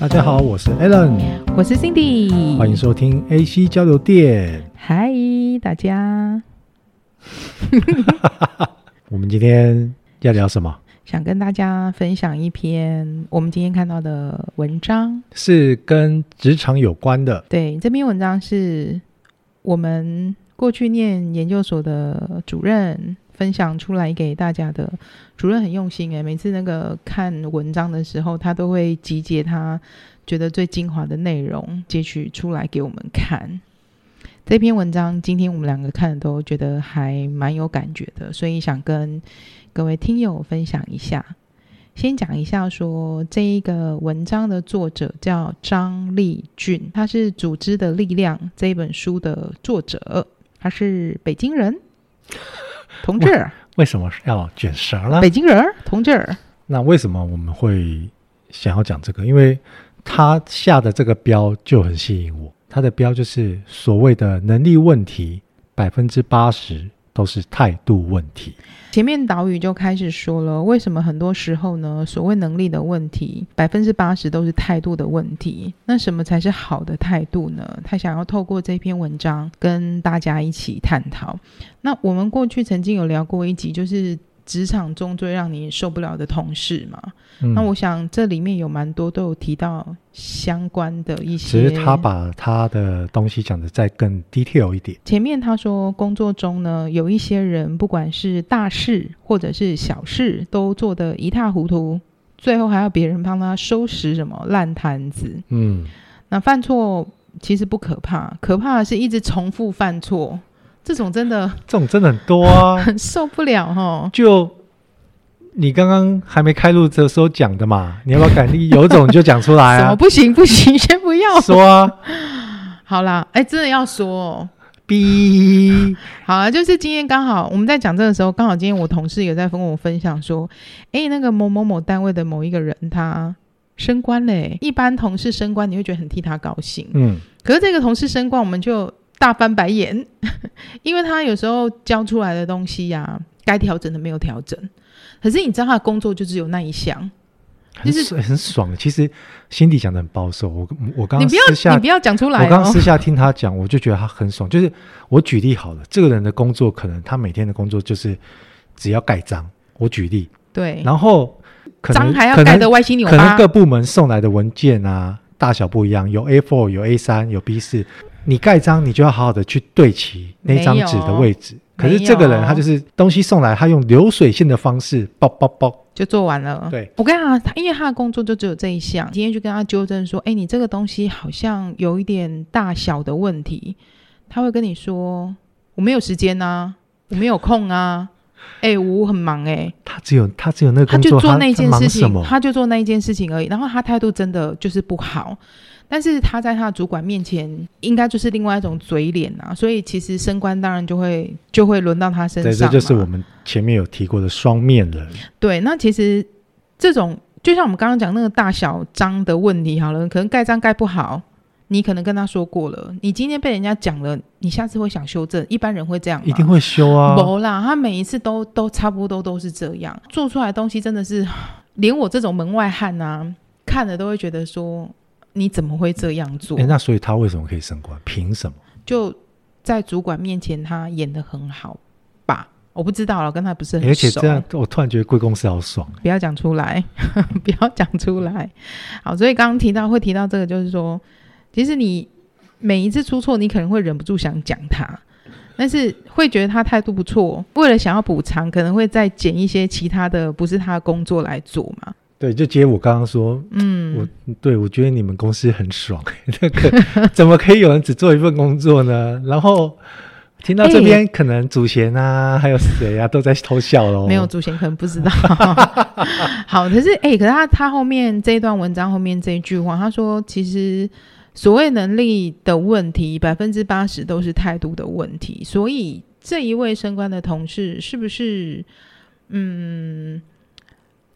大家好，我是 Alan，我是 Cindy，欢迎收听 AC 交流电。嗨，大家。我们今天要聊什么？想跟大家分享一篇我们今天看到的文章，是跟职场有关的。对，这篇文章是我们过去念研究所的主任分享出来给大家的。主任很用心诶，每次那个看文章的时候，他都会集结他觉得最精华的内容截取出来给我们看。这篇文章今天我们两个看的都觉得还蛮有感觉的，所以想跟各位听友分享一下。先讲一下说这一个文章的作者叫张立俊，他是《组织的力量》这本书的作者，他是北京人，同志。为什么要卷舌了？北京人，同志。那为什么我们会想要讲这个？因为他下的这个标就很吸引我。他的标就是所谓的能力问题，百分之八十都是态度问题。前面岛屿就开始说了，为什么很多时候呢？所谓能力的问题，百分之八十都是态度的问题。那什么才是好的态度呢？他想要透过这篇文章跟大家一起探讨。那我们过去曾经有聊过一集，就是。职场中最让你受不了的同事嘛？嗯、那我想这里面有蛮多都有提到相关的一些。只是他把他的东西讲的再更 detail 一点。前面他说，工作中呢，有一些人不管是大事或者是小事，都做得一塌糊涂，最后还要别人帮他收拾什么烂摊子。嗯，那犯错其实不可怕，可怕的是一直重复犯错。这种真的，这种真的很多啊，很受不了哈。就你刚刚还没开录的时候讲的嘛，你要不要改？你有种就讲出来啊！不行不行，先不要说啊。好啦，哎，真的要说哦。B，好啊，就是今天刚好我们在讲这个时候，刚好今天我同事也在跟我分享说，哎，那个某某某单位的某一个人他升官嘞。一般同事升官，你会觉得很替他高兴，嗯。可是这个同事升官，我们就。大翻白眼，因为他有时候教出来的东西呀、啊，该调整的没有调整。可是你知道他的工作就只有那一项，就是很爽。其实心底讲的很保守。我我刚你不要你不要讲出来、哦。我刚刚私下听他讲，我就觉得他很爽。就是我举例好了，这个人的工作可能他每天的工作就是只要盖章。我举例，对，然后章还要盖的歪七扭八，可能各部门送来的文件啊，大小不一样，有 A4，有 A3，有 B4。你盖章，你就要好好的去对齐那张纸的位置。可是这个人他就是东西送来，他用流水线的方式，包包包就做完了。对，我跟他，他因为他的工作就只有这一项，今天就跟他纠正说：“哎，你这个东西好像有一点大小的问题。”他会跟你说：“我没有时间啊，我没有空啊，哎，我很忙哎。”他只有他只有那个工作，他就做那件事情，他就做那一件事情而已。然后他态度真的就是不好。但是他在他的主管面前，应该就是另外一种嘴脸啊，所以其实升官当然就会就会轮到他身上。对，这就是我们前面有提过的双面人。对，那其实这种就像我们刚刚讲那个大小章的问题，好了，可能盖章盖不好，你可能跟他说过了，你今天被人家讲了，你下次会想修正，一般人会这样？一定会修啊。不啦，他每一次都都差不多都是这样做出来的东西，真的是连我这种门外汉啊，看了都会觉得说。你怎么会这样做？欸，那所以他为什么可以升官？凭什么？就在主管面前，他演的很好吧？我不知道了，跟他不是很熟。而且这样，我突然觉得贵公司好爽。不要讲出来，不要讲出来。好，所以刚刚提到会提到这个，就是说，其实你每一次出错，你可能会忍不住想讲他，但是会觉得他态度不错，为了想要补偿，可能会再捡一些其他的不是他的工作来做嘛。对，就接我刚刚说，嗯，我对我觉得你们公司很爽，那个怎么可以有人只做一份工作呢？然后听到这边，欸、可能祖贤啊，还有谁啊，都在偷笑喽。没有祖贤可能不知道。好，可是哎、欸，可是他他后面这一段文章后面这一句话，他说其实所谓能力的问题，百分之八十都是态度的问题。所以这一位升官的同事是不是嗯？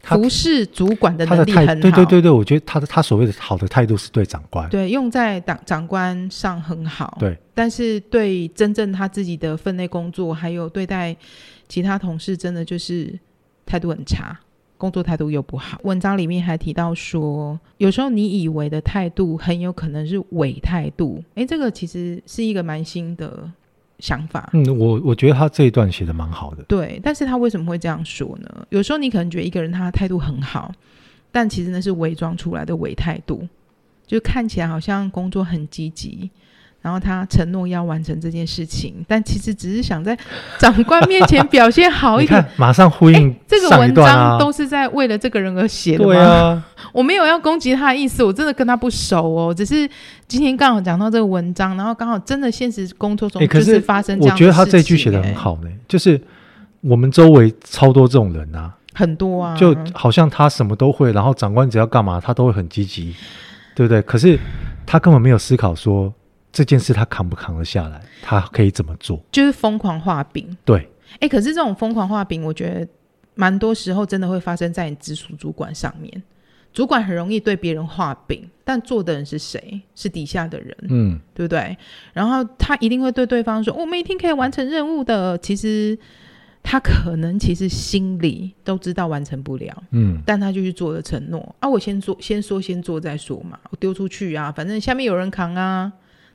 不是主管的能力很好，对对对对，我觉得他的他所谓的好的态度是对长官，对，用在长长官上很好，对，但是对真正他自己的分内工作，还有对待其他同事，真的就是态度很差，工作态度又不好。文章里面还提到说，有时候你以为的态度，很有可能是伪态度。诶，这个其实是一个蛮新的想法。嗯，我我觉得他这一段写的蛮好的。对，但是他为什么会这样说呢？有时候你可能觉得一个人他的态度很好，但其实那是伪装出来的伪态度，就看起来好像工作很积极。然后他承诺要完成这件事情，但其实只是想在长官面前表现好一点。马上呼应、啊、这个文章都是在为了这个人而写的吗？对啊，我没有要攻击他的意思，我真的跟他不熟哦。只是今天刚好讲到这个文章，然后刚好真的现实工作中就是发生。我觉得他这句写的很好呢，就是我们周围超多这种人啊，很多啊，就好像他什么都会，然后长官只要干嘛，他都会很积极，对不对？可是他根本没有思考说。这件事他扛不扛得下来？他可以怎么做？就是疯狂画饼。对，哎，可是这种疯狂画饼，我觉得蛮多时候真的会发生在你直属主管上面。主管很容易对别人画饼，但做的人是谁？是底下的人，嗯，对不对？然后他一定会对对方说：“我们一定可以完成任务的。”其实他可能其实心里都知道完成不了，嗯，但他就去做了承诺啊！我先做，先说先做再说嘛，我丢出去啊，反正下面有人扛啊。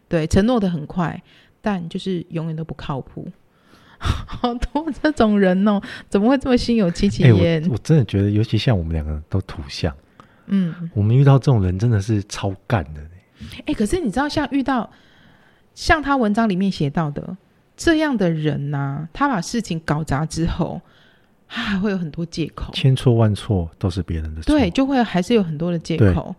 对，承诺的很快，但就是永远都不靠谱。好多这种人哦，怎么会这么心有戚戚焉？我我真的觉得，尤其像我们两个都土象，嗯，我们遇到这种人真的是超干的。哎，可是你知道，像遇到像他文章里面写到的这样的人呐、啊，他把事情搞砸之后，他还会有很多借口，千错万错都是别人的错，对，就会还是有很多的借口。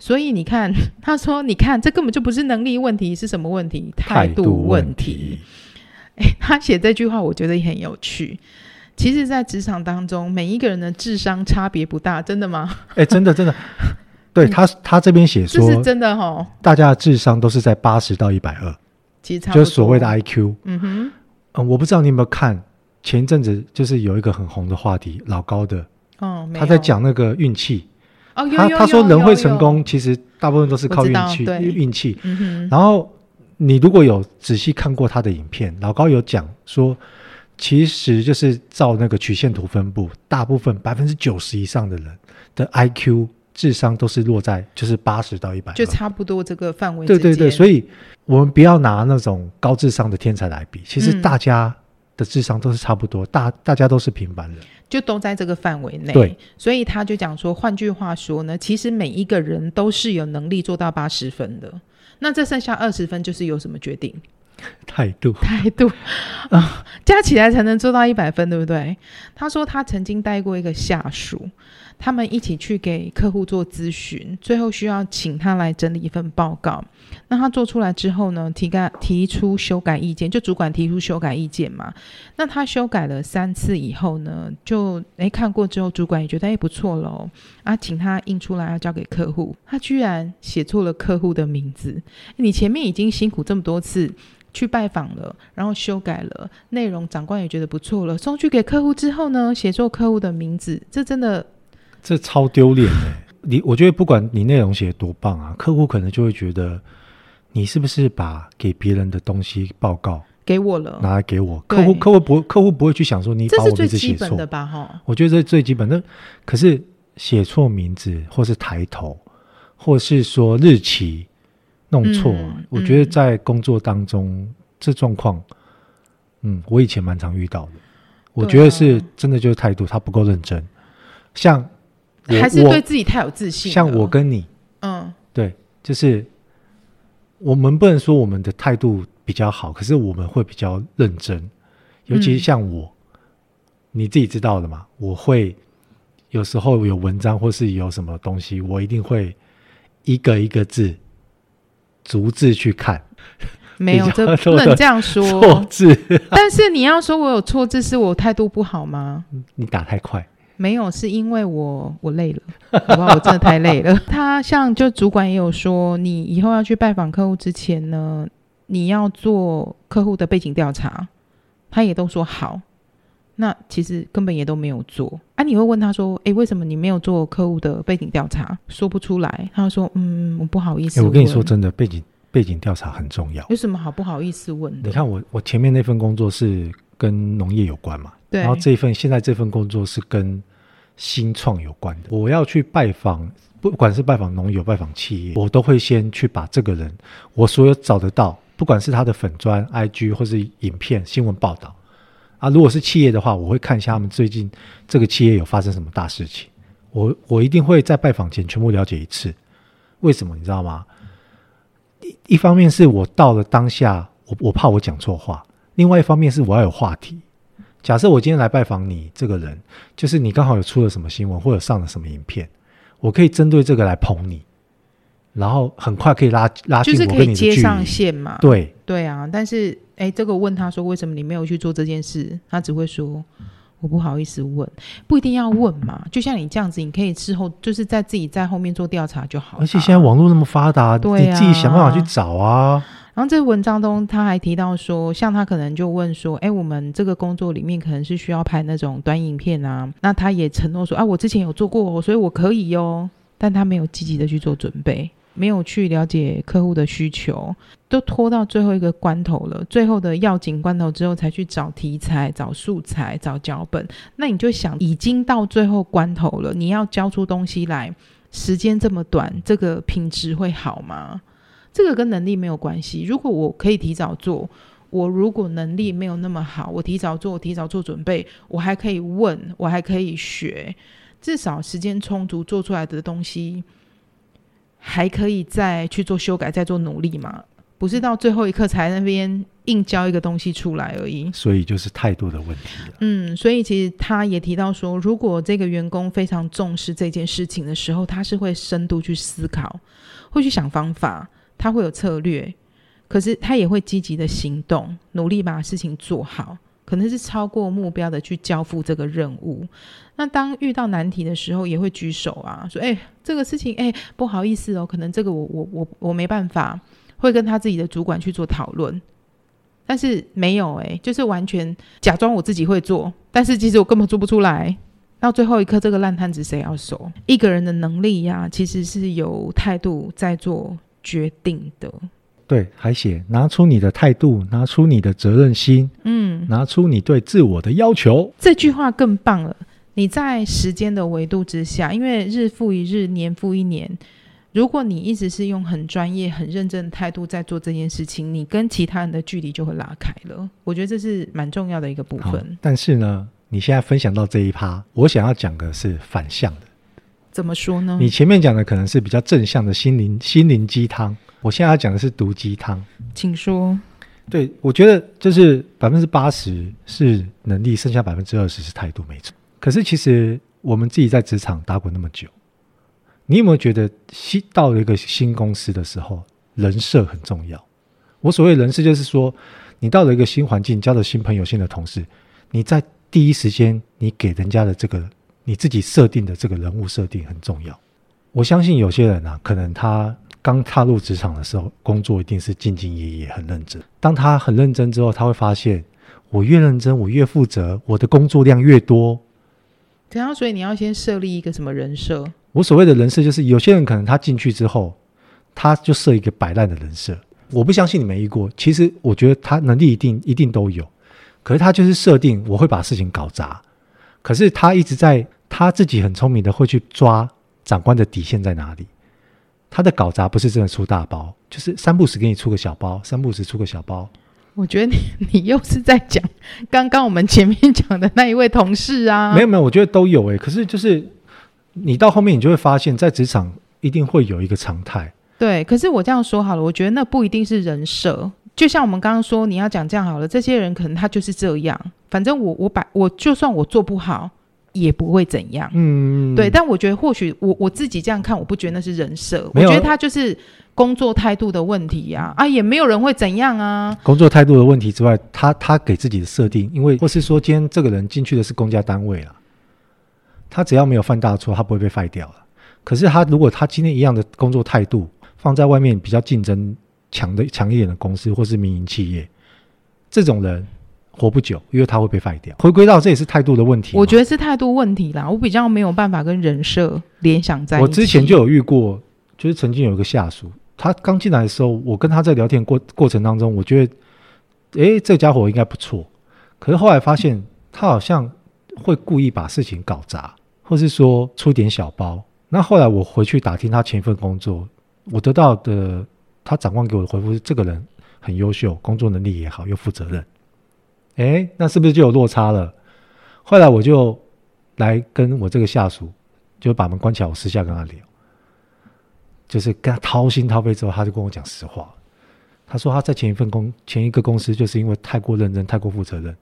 所以你看，他说：“你看，这根本就不是能力问题，是什么问题？态度问题。”诶，他写这句话，我觉得也很有趣。其实，在职场当中，每一个人的智商差别不大，真的吗？诶，真的，真的。对他，他这边写说，这是真的哈、哦。大家的智商都是在八十到一百二，其实就是所谓的 IQ。嗯哼。嗯，我不知道你有没有看前一阵子，就是有一个很红的话题，老高的。哦。他在讲那个运气。他他说人会成功，其实大部分都是靠运气，运气。嗯、然后你如果有仔细看过他的影片，老高有讲说，其实就是照那个曲线图分布，大部分百分之九十以上的人的 IQ 智商都是落在就是八十到一百，就差不多这个范围。对对对，所以我们不要拿那种高智商的天才来比，其实大家的智商都是差不多，嗯、大大家都是平凡人。就都在这个范围内，对，所以他就讲说，换句话说呢，其实每一个人都是有能力做到八十分的，那这剩下二十分就是由什么决定？态度，态度 啊，加起来才能做到一百分，对不对？他说他曾经带过一个下属。他们一起去给客户做咨询，最后需要请他来整理一份报告。那他做出来之后呢，提改提出修改意见，就主管提出修改意见嘛。那他修改了三次以后呢，就诶看过之后，主管也觉得诶不错喽，啊，请他印出来要交给客户。他居然写错了客户的名字。你前面已经辛苦这么多次去拜访了，然后修改了内容，长官也觉得不错了，送去给客户之后呢，写错客户的名字，这真的。这超丢脸的，你我觉得不管你内容写得多棒啊，客户可能就会觉得你是不是把给别人的东西报告给我了，拿来给我。客户客户不客户不会去想说你把我名字写错，的吧？哈，我觉得这最基本的。可是写错名字，或是抬头，或是说日期弄错，嗯、我觉得在工作当中、嗯、这状况，嗯，我以前蛮常遇到的。我觉得是真的就是态度，他不够认真，像。还是对自己太有自信。像我跟你，嗯，对，就是我们不能说我们的态度比较好，可是我们会比较认真。尤其是像我，嗯、你自己知道的嘛，我会有时候有文章或是有什么东西，我一定会一个一个字逐字去看。没有，这不能这样说 错字。但是你要说我有错字，是我态度不好吗？你打太快。没有，是因为我我累了，好不好？我真的太累了。他像就主管也有说，你以后要去拜访客户之前呢，你要做客户的背景调查。他也都说好，那其实根本也都没有做。啊，你会问他说，诶，为什么你没有做客户的背景调查？说不出来。他说，嗯，我不好意思。我跟你说真的，背景背景调查很重要。有什么好不好意思问的？你看我我前面那份工作是跟农业有关嘛？对。然后这一份现在这份工作是跟新创有关的，我要去拜访，不管是拜访农友、拜访企业，我都会先去把这个人，我所有找得到，不管是他的粉专、IG 或是影片、新闻报道啊，如果是企业的话，我会看一下他们最近这个企业有发生什么大事情，我我一定会在拜访前全部了解一次。为什么你知道吗？一一方面是我到了当下，我我怕我讲错话；另外一方面是我要有话题。假设我今天来拜访你这个人，就是你刚好有出了什么新闻或者上了什么影片，我可以针对这个来捧你，然后很快可以拉拉近我跟你的距离，就是可以接上线嘛。对对啊，但是哎，这个问他说为什么你没有去做这件事，他只会说我不好意思问，不一定要问嘛。就像你这样子，你可以事后就是在自己在后面做调查就好。而且现在网络那么发达，你自己想办法去找啊。然后这文章中他还提到说，像他可能就问说，哎，我们这个工作里面可能是需要拍那种短影片啊，那他也承诺说，啊，我之前有做过，所以我可以哟。但他没有积极的去做准备，没有去了解客户的需求，都拖到最后一个关头了，最后的要紧关头之后才去找题材、找素材、找脚本。那你就想，已经到最后关头了，你要交出东西来，时间这么短，这个品质会好吗？这个跟能力没有关系。如果我可以提早做，我如果能力没有那么好，我提早做，我提早做准备，我还可以问，我还可以学，至少时间充足，做出来的东西还可以再去做修改，再做努力嘛？不是到最后一刻才那边硬交一个东西出来而已。所以就是态度的问题。嗯，所以其实他也提到说，如果这个员工非常重视这件事情的时候，他是会深度去思考，会去想方法。他会有策略，可是他也会积极的行动，努力把事情做好，可能是超过目标的去交付这个任务。那当遇到难题的时候，也会举手啊，说：“哎，这个事情，哎，不好意思哦，可能这个我我我我没办法。”会跟他自己的主管去做讨论，但是没有哎，就是完全假装我自己会做，但是其实我根本做不出来。到最后一刻，这个烂摊子谁要收？一个人的能力呀，其实是有态度在做。决定的，对，还写拿出你的态度，拿出你的责任心，嗯，拿出你对自我的要求。这句话更棒了。你在时间的维度之下，因为日复一日，年复一年，如果你一直是用很专业、很认真的态度在做这件事情，你跟其他人的距离就会拉开了。我觉得这是蛮重要的一个部分。但是呢，你现在分享到这一趴，我想要讲的是反向的。怎么说呢？你前面讲的可能是比较正向的心灵心灵鸡汤，我现在要讲的是毒鸡汤。请说。对，我觉得就是百分之八十是能力，剩下百分之二十是态度，没错。可是其实我们自己在职场打滚那么久，你有没有觉得新到了一个新公司的时候，人设很重要？我所谓人设，就是说你到了一个新环境，交了新朋友、新的同事，你在第一时间你给人家的这个。你自己设定的这个人物设定很重要。我相信有些人啊，可能他刚踏入职场的时候，工作一定是兢兢业业、很认真。当他很认真之后，他会发现，我越认真，我越负责，我的工作量越多。这样，所以你要先设立一个什么人设？我所谓的人设，就是有些人可能他进去之后，他就设一个摆烂的人设。我不相信你没遇过，其实我觉得他能力一定一定都有，可是他就是设定我会把事情搞砸，可是他一直在。他自己很聪明的会去抓长官的底线在哪里，他的搞砸不是真的出大包，就是三不时给你出个小包，三不时出个小包。我觉得你你又是在讲刚刚我们前面讲的那一位同事啊？没有没有，我觉得都有诶、欸。可是就是你到后面你就会发现，在职场一定会有一个常态。对，可是我这样说好了，我觉得那不一定是人设。就像我们刚刚说，你要讲这样好了，这些人可能他就是这样。反正我我把我就算我做不好。也不会怎样，嗯，对，但我觉得或许我我自己这样看，我不觉得那是人设，我觉得他就是工作态度的问题呀，啊，啊，也没有人会怎样啊。工作态度的问题之外，他他给自己的设定，因为或是说今天这个人进去的是公家单位了，他只要没有犯大错，他不会被 fire 掉了。可是他如果他今天一样的工作态度放在外面比较竞争强的强一点的公司或是民营企业，这种人。活不久，因为他会被废掉。回归到这也是态度的问题。我觉得是态度问题啦，我比较没有办法跟人设联想在一起。我之前就有遇过，就是曾经有一个下属，他刚进来的时候，我跟他在聊天过过程当中，我觉得，诶，这家伙应该不错。可是后来发现，他好像会故意把事情搞砸，或是说出点小包。那后来我回去打听他前一份工作，我得到的他长官给我的回复是：这个人很优秀，工作能力也好，又负责任。诶，那是不是就有落差了？后来我就来跟我这个下属，就把门关起来，我私下跟他聊，就是跟他掏心掏肺之后，他就跟我讲实话。他说他在前一份工前一个公司，就是因为太过认真、太过负责任，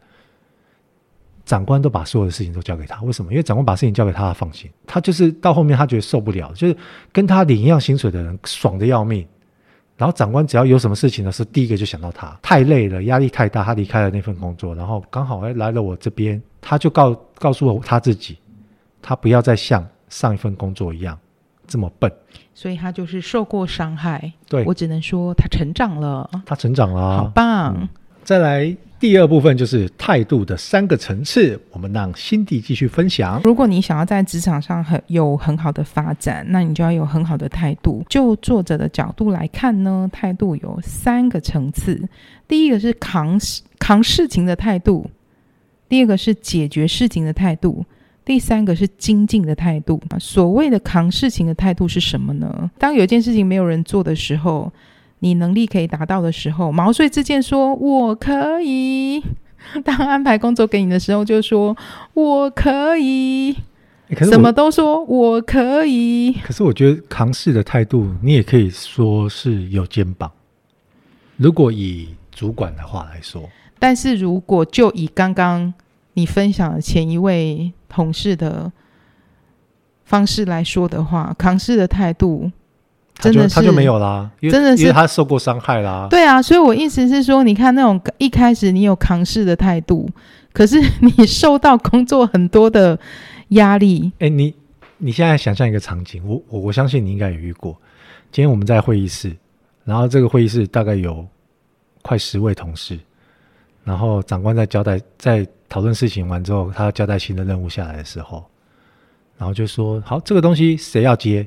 长官都把所有的事情都交给他。为什么？因为长官把事情交给他，他放心。他就是到后面，他觉得受不了，就是跟他领一样薪水的人爽的要命。然后长官只要有什么事情的时候，第一个就想到他。太累了，压力太大，他离开了那份工作，然后刚好哎来了我这边，他就告告诉我他自己，他不要再像上一份工作一样这么笨。所以他就是受过伤害，对，我只能说他成长了，他成长了，好棒。嗯，再来第二部分就是态度的三个层次，我们让辛蒂继续分享。如果你想要在职场上很有很好的发展，那你就要有很好的态度。就作者的角度来看呢，态度有三个层次，第一个是扛扛事情的态度，第二个是解决事情的态度。第三个是精进的态度。所谓的扛事情的态度是什么呢？当有一件事情没有人做的时候，你能力可以达到的时候，毛遂自荐说“我可以”。当安排工作给你的时候，就说“我可以”，什么都说“我可以”。可是我觉得扛事的态度，你也可以说是有肩膀。如果以主管的话来说，但是如果就以刚刚你分享的前一位。同事的方式来说的话，扛事的态度真的是他就，没有啦，真的是因为他受过伤害啦。对啊，所以我意思是说，你看那种一开始你有扛事的态度，可是 你受到工作很多的压力。哎、欸，你你现在想象一个场景，我我我相信你应该也遇过。今天我们在会议室，然后这个会议室大概有快十位同事，然后长官在交代在。讨论事情完之后，他交代新的任务下来的时候，然后就说：“好，这个东西谁要接？”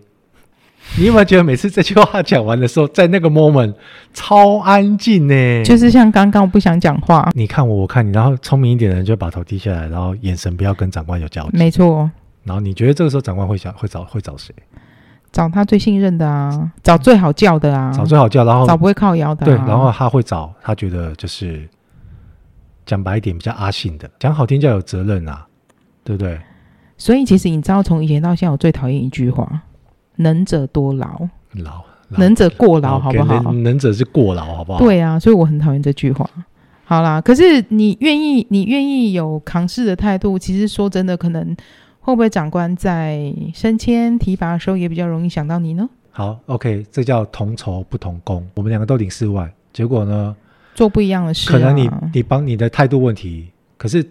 你有没有觉得每次这句话讲完的时候，在那个 moment 超安静呢？就是像刚刚我不想讲话，你看我，我看你，然后聪明一点的人就把头低下来，然后眼神不要跟长官有交集。没错。然后你觉得这个时候长官会想会找会找谁？找他最信任的啊，找最好叫的啊，找最好叫，然后找不会靠腰的啊。对，然后他会找他觉得就是。讲白一点，比较阿信的；讲好听，叫有责任啊，对不对？所以其实你知道，从以前到现在，我最讨厌一句话：“能者多劳，劳能者过劳，好不好？能，者是过劳，好不好？”对啊，所以我很讨厌这句话。好啦，可是你愿意，你愿意有扛事的态度，其实说真的，可能会不会长官在升迁提拔的时候，也比较容易想到你呢？好，OK，这叫同酬不同工。我们两个都领四万，结果呢？做不一样的事，啊，可能你你帮你的态度问题，可是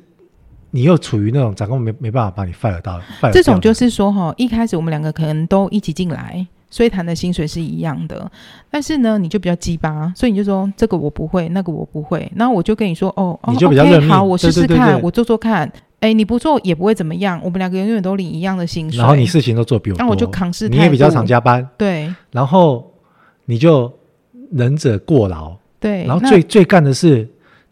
你又处于那种长官没没办法把你 fire 到 fire 这种就是说哈，一开始我们两个可能都一起进来，所以谈的薪水是一样的，但是呢，你就比较鸡巴，所以你就说这个我不会，那个我不会，那我就跟你说哦，你就比较认命，哦 okay, 好，我试试看，对对对。对，我做做看，哎，你不做也不会怎么样，我们两个永远都领一样的薪水，然后你事情都做比我多，那我就扛事，你也比较常加班，对，然后你就忍者过劳。对，然后最最干的是，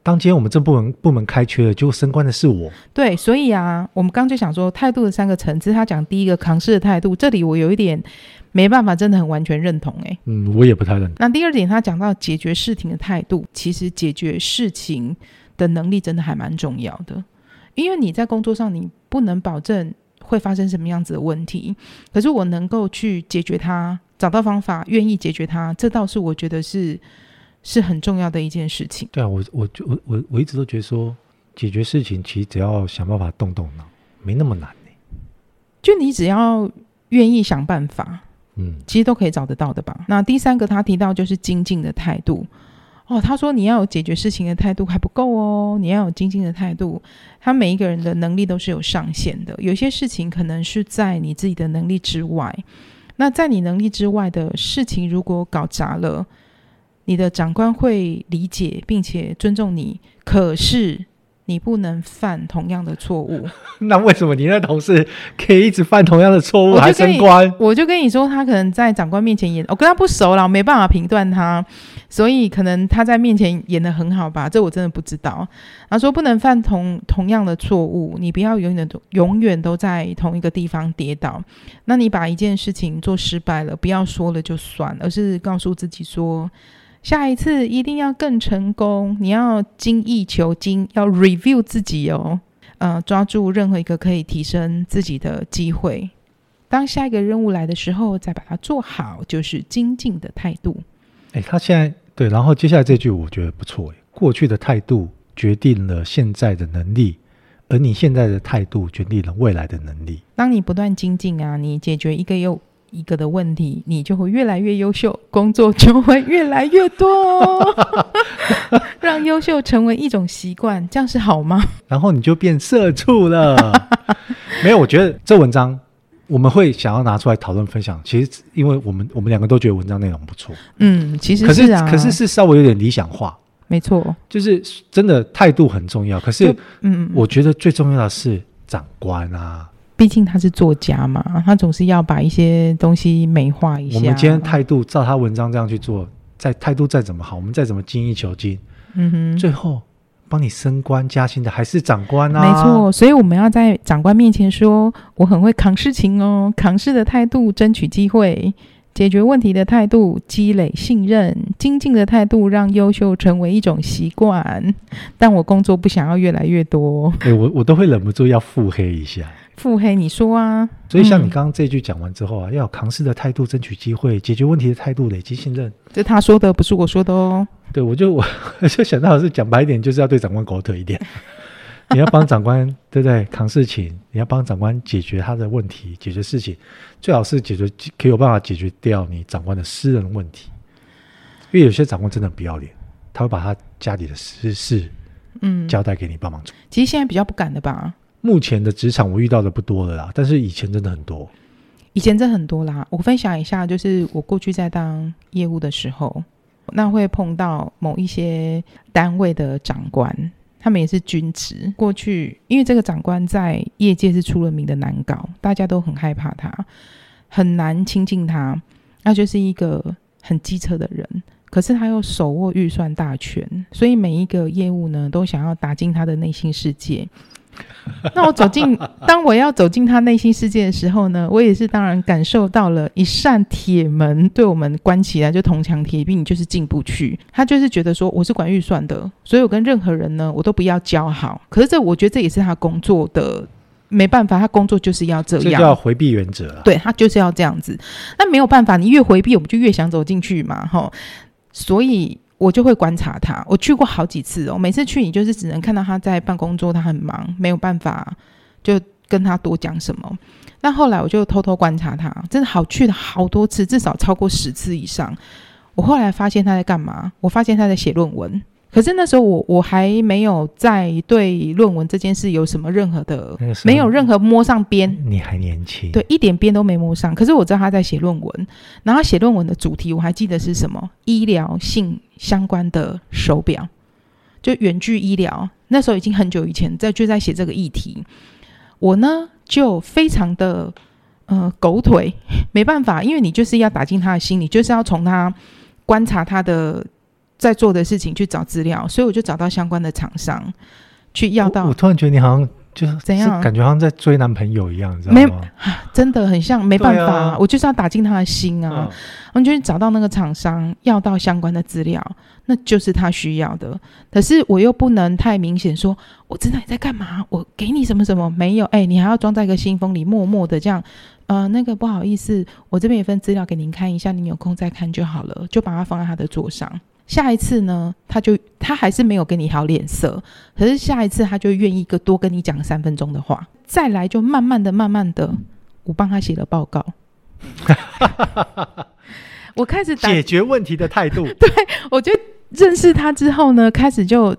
当今天我们这部门部门开缺了，就升官的是我。对，所以啊，我们刚刚就想说态度的三个层次，他讲第一个扛事的态度，这里我有一点没办法，真的很完全认同哎。嗯，我也不太认同。那第二点，他讲到解决事情的态度，其实解决事情的能力真的还蛮重要的，因为你在工作上你不能保证会发生什么样子的问题，可是我能够去解决它，找到方法，愿意解决它，这倒是我觉得是。是很重要的一件事情。对啊，我我我我我一直都觉得说，解决事情其实只要想办法动动脑，没那么难呢。就你只要愿意想办法，嗯，其实都可以找得到的吧。那第三个他提到就是精进的态度哦，他说你要有解决事情的态度还不够哦，你要有精进的态度。他每一个人的能力都是有上限的，有些事情可能是在你自己的能力之外。那在你能力之外的事情，如果搞砸了。你的长官会理解并且尊重你，可是你不能犯同样的错误。那为什么你那同事 可以一直犯同样的错误还升官？我就跟你说，他可能在长官面前演，我跟他不熟了，我没办法评断他，所以可能他在面前演的很好吧，这我真的不知道。他说不能犯同同样的错误，你不要永远都永远都在同一个地方跌倒。那你把一件事情做失败了，不要说了就算，而是告诉自己说。下一次一定要更成功！你要精益求精，要 review 自己哦。呃，抓住任何一个可以提升自己的机会。当下一个任务来的时候，再把它做好，就是精进的态度。哎，他现在对，然后接下来这句我觉得不错。过去的态度决定了现在的能力，而你现在的态度决定了未来的能力。当你不断精进啊，你解决一个又一个的问题，你就会越来越优秀，工作就会越来越多哦。让优秀成为一种习惯，这样是好吗？然后你就变社畜了。没有，我觉得这文章我们会想要拿出来讨论分享。其实，因为我们我们两个都觉得文章内容不错。嗯，其实是啊，可是可是是稍微有点理想化。没错，就是真的态度很重要。可是，嗯，我觉得最重要的是长官啊。毕竟他是作家嘛，他总是要把一些东西美化一下。我们今天态度照他文章这样去做，再态度再怎么好，我们再怎么精益求精，嗯哼，最后帮你升官加薪的还是长官啊。没错，所以我们要在长官面前说，我很会扛事情哦，扛事的态度争取机会，解决问题的态度积累信任，精进的态度让优秀成为一种习惯。但我工作不想要越来越多，哎，我我都会忍不住要腹黑一下。腹黑，你说啊？所以像你刚刚这句讲完之后啊，嗯、要有扛事的态度，争取机会，解决问题的态度，累积信任。这他说的，不是我说的哦。对，我就 我就想到的是讲白一点，就是要对长官狗腿一点。你要帮长官，对不对？扛事情，你要帮长官解决他的问题，解决事情，最好是解决可以有办法解决掉你长官的私人问题。因为有些长官真的不要脸，他会把他家里的私事，嗯，交代给你帮忙做。其实现在比较不敢的吧。目前的职场我遇到的不多了啦，但是以前真的很多。以前真的很多啦，我分享一下，就是我过去在当业务的时候，那会碰到某一些单位的长官，他们也是军职。过去因为这个长官在业界是出了名的难搞，大家都很害怕他，很难亲近他。那就是一个很机车的人，可是他又手握预算大权，所以每一个业务呢，都想要打进他的内心世界。那我走进，当我要走进他内心世界的时候呢，我也是当然感受到了一扇铁门对我们关起来，就铜墙铁壁，你就是进不去。他就是觉得说我是管预算的，所以我跟任何人呢，我都不要交好。可是这我觉得这也是他工作的没办法，他工作就是要这样，这叫回避原则啊。对，他就是要这样子。那没有办法，你越回避，我们就越想走进去嘛，吼。所以。我就会观察他，我去过好几次哦。每次去，你就是只能看到他在办公桌，他很忙，没有办法就跟他多讲什么。那后来我就偷偷观察他，真的好去了好多次，至少超过十次以上。我后来发现他在干嘛？我发现他在写论文。可是那时候我我还没有在对论文这件事有什么任何的，没有任何摸上边。你还年轻，对，一点边都没摸上。可是我知道他在写论文，然后写论文的主题我还记得是什么？医疗性相关的手表，就远距医疗。那时候已经很久以前在就在写这个议题，我呢就非常的呃狗腿，没办法，因为你就是要打进他的心里，就是要从他观察他的。在做的事情去找资料，所以我就找到相关的厂商去要到。我，我突然觉得你好像就是怎样，感觉好像在追男朋友一样，你知道吗？没，真的很像，没办法，啊、我就是要打进他的心啊！我、嗯、就找到那个厂商，要到相关的资料，那就是他需要的。可是我又不能太明显说，我知道你在干嘛，我给你什么什么没有？哎，你还要装在一个信封里，默默的这样。呃，那个不好意思，我这边有份资料给您看一下，您有空再看就好了，就把它放在他的桌上。下一次呢，他就他还是没有给你好脸色，可是下一次他就愿意个多跟你讲三分钟的话，再来就慢慢的、慢慢的，我帮他写了报告。我开始解决问题的态度，对，我就认识他之后呢，开始就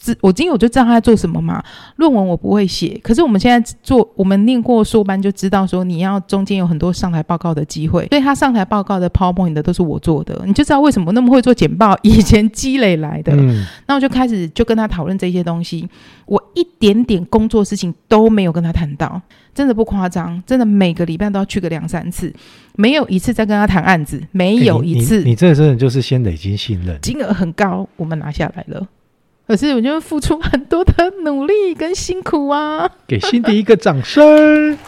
知我今天我就知道他在做什么嘛。论文我不会写，可是我们现在做，我们念过硕班就知道说，你要中间有很多上台报告的机会，所以他上台报告的 PowerPoint 的都是我做的，你就知道为什么那么会做简报，以前积累来的。嗯，那我就开始就跟他讨论这些东西，我一点点工作事情都没有跟他谈到，真的不夸张，真的每个礼拜都要去个两三次，没有一次在跟他谈案子，没有一次。欸、你，你，你这真的就是先累积信任，金额很高，我们拿下来了。可是我就付出很多的努力跟辛苦啊！给辛迪一个掌声。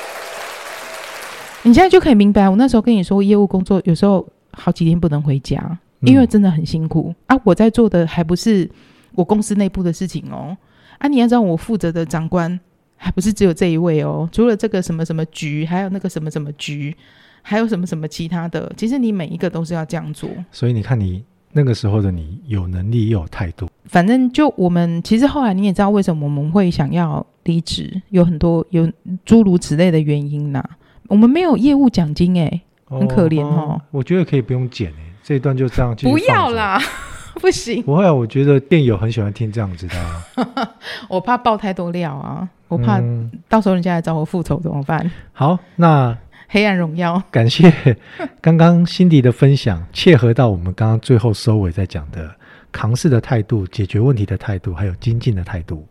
你现在就可以明白，我那时候跟你说，业务工作有时候好几天不能回家，因为真的很辛苦、嗯、啊！我在做的还不是我公司内部的事情哦。啊，你要知道，我负责的长官还不是只有这一位哦，除了这个什么什么局，还有那个什么什么局，还有什么什么其他的。其实你每一个都是要这样做。所以你看你。那个时候的你有能力又有态度，反正就我们其实后来你也知道为什么我们会想要离职，有很多有诸如此类的原因呐。我们没有业务奖金哎，很可怜哦。我觉得可以不用剪哎，这一段就这样。不要啦，不行。不会啊，我觉得电友很喜欢听这样子的。我怕爆太多料啊，我怕到时候人家来找我复仇怎么办？好，那。黑暗荣耀，感谢 刚刚辛迪的分享，切合到我们刚刚最后收尾在讲的扛事的态度、解决问题的态度，还有精进的态度。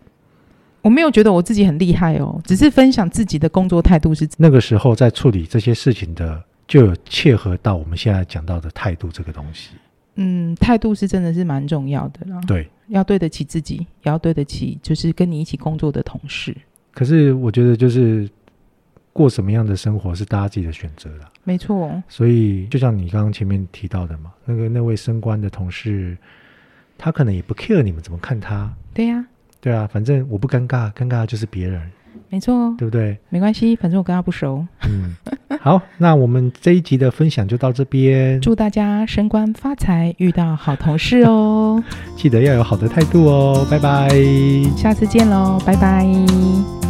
我没有觉得我自己很厉害哦，只是分享自己的工作态度是。那个时候在处理这些事情的，就有切合到我们现在讲到的态度这个东西。嗯，态度是真的是蛮重要的啦。对，要对得起自己，也要对得起就是跟你一起工作的同事。可是我觉得就是。过什么样的生活是大家自己的选择了，没错。所以就像你刚刚前面提到的嘛，那个那位升官的同事，他可能也不 care 你们怎么看他。对呀、啊，对啊，反正我不尴尬，尴尬的就是别人。没错，对不对？没关系，反正我跟他不熟。嗯，好，那我们这一集的分享就到这边。祝大家升官发财，遇到好同事哦。记得要有好的态度哦。拜拜，下次见喽，拜拜。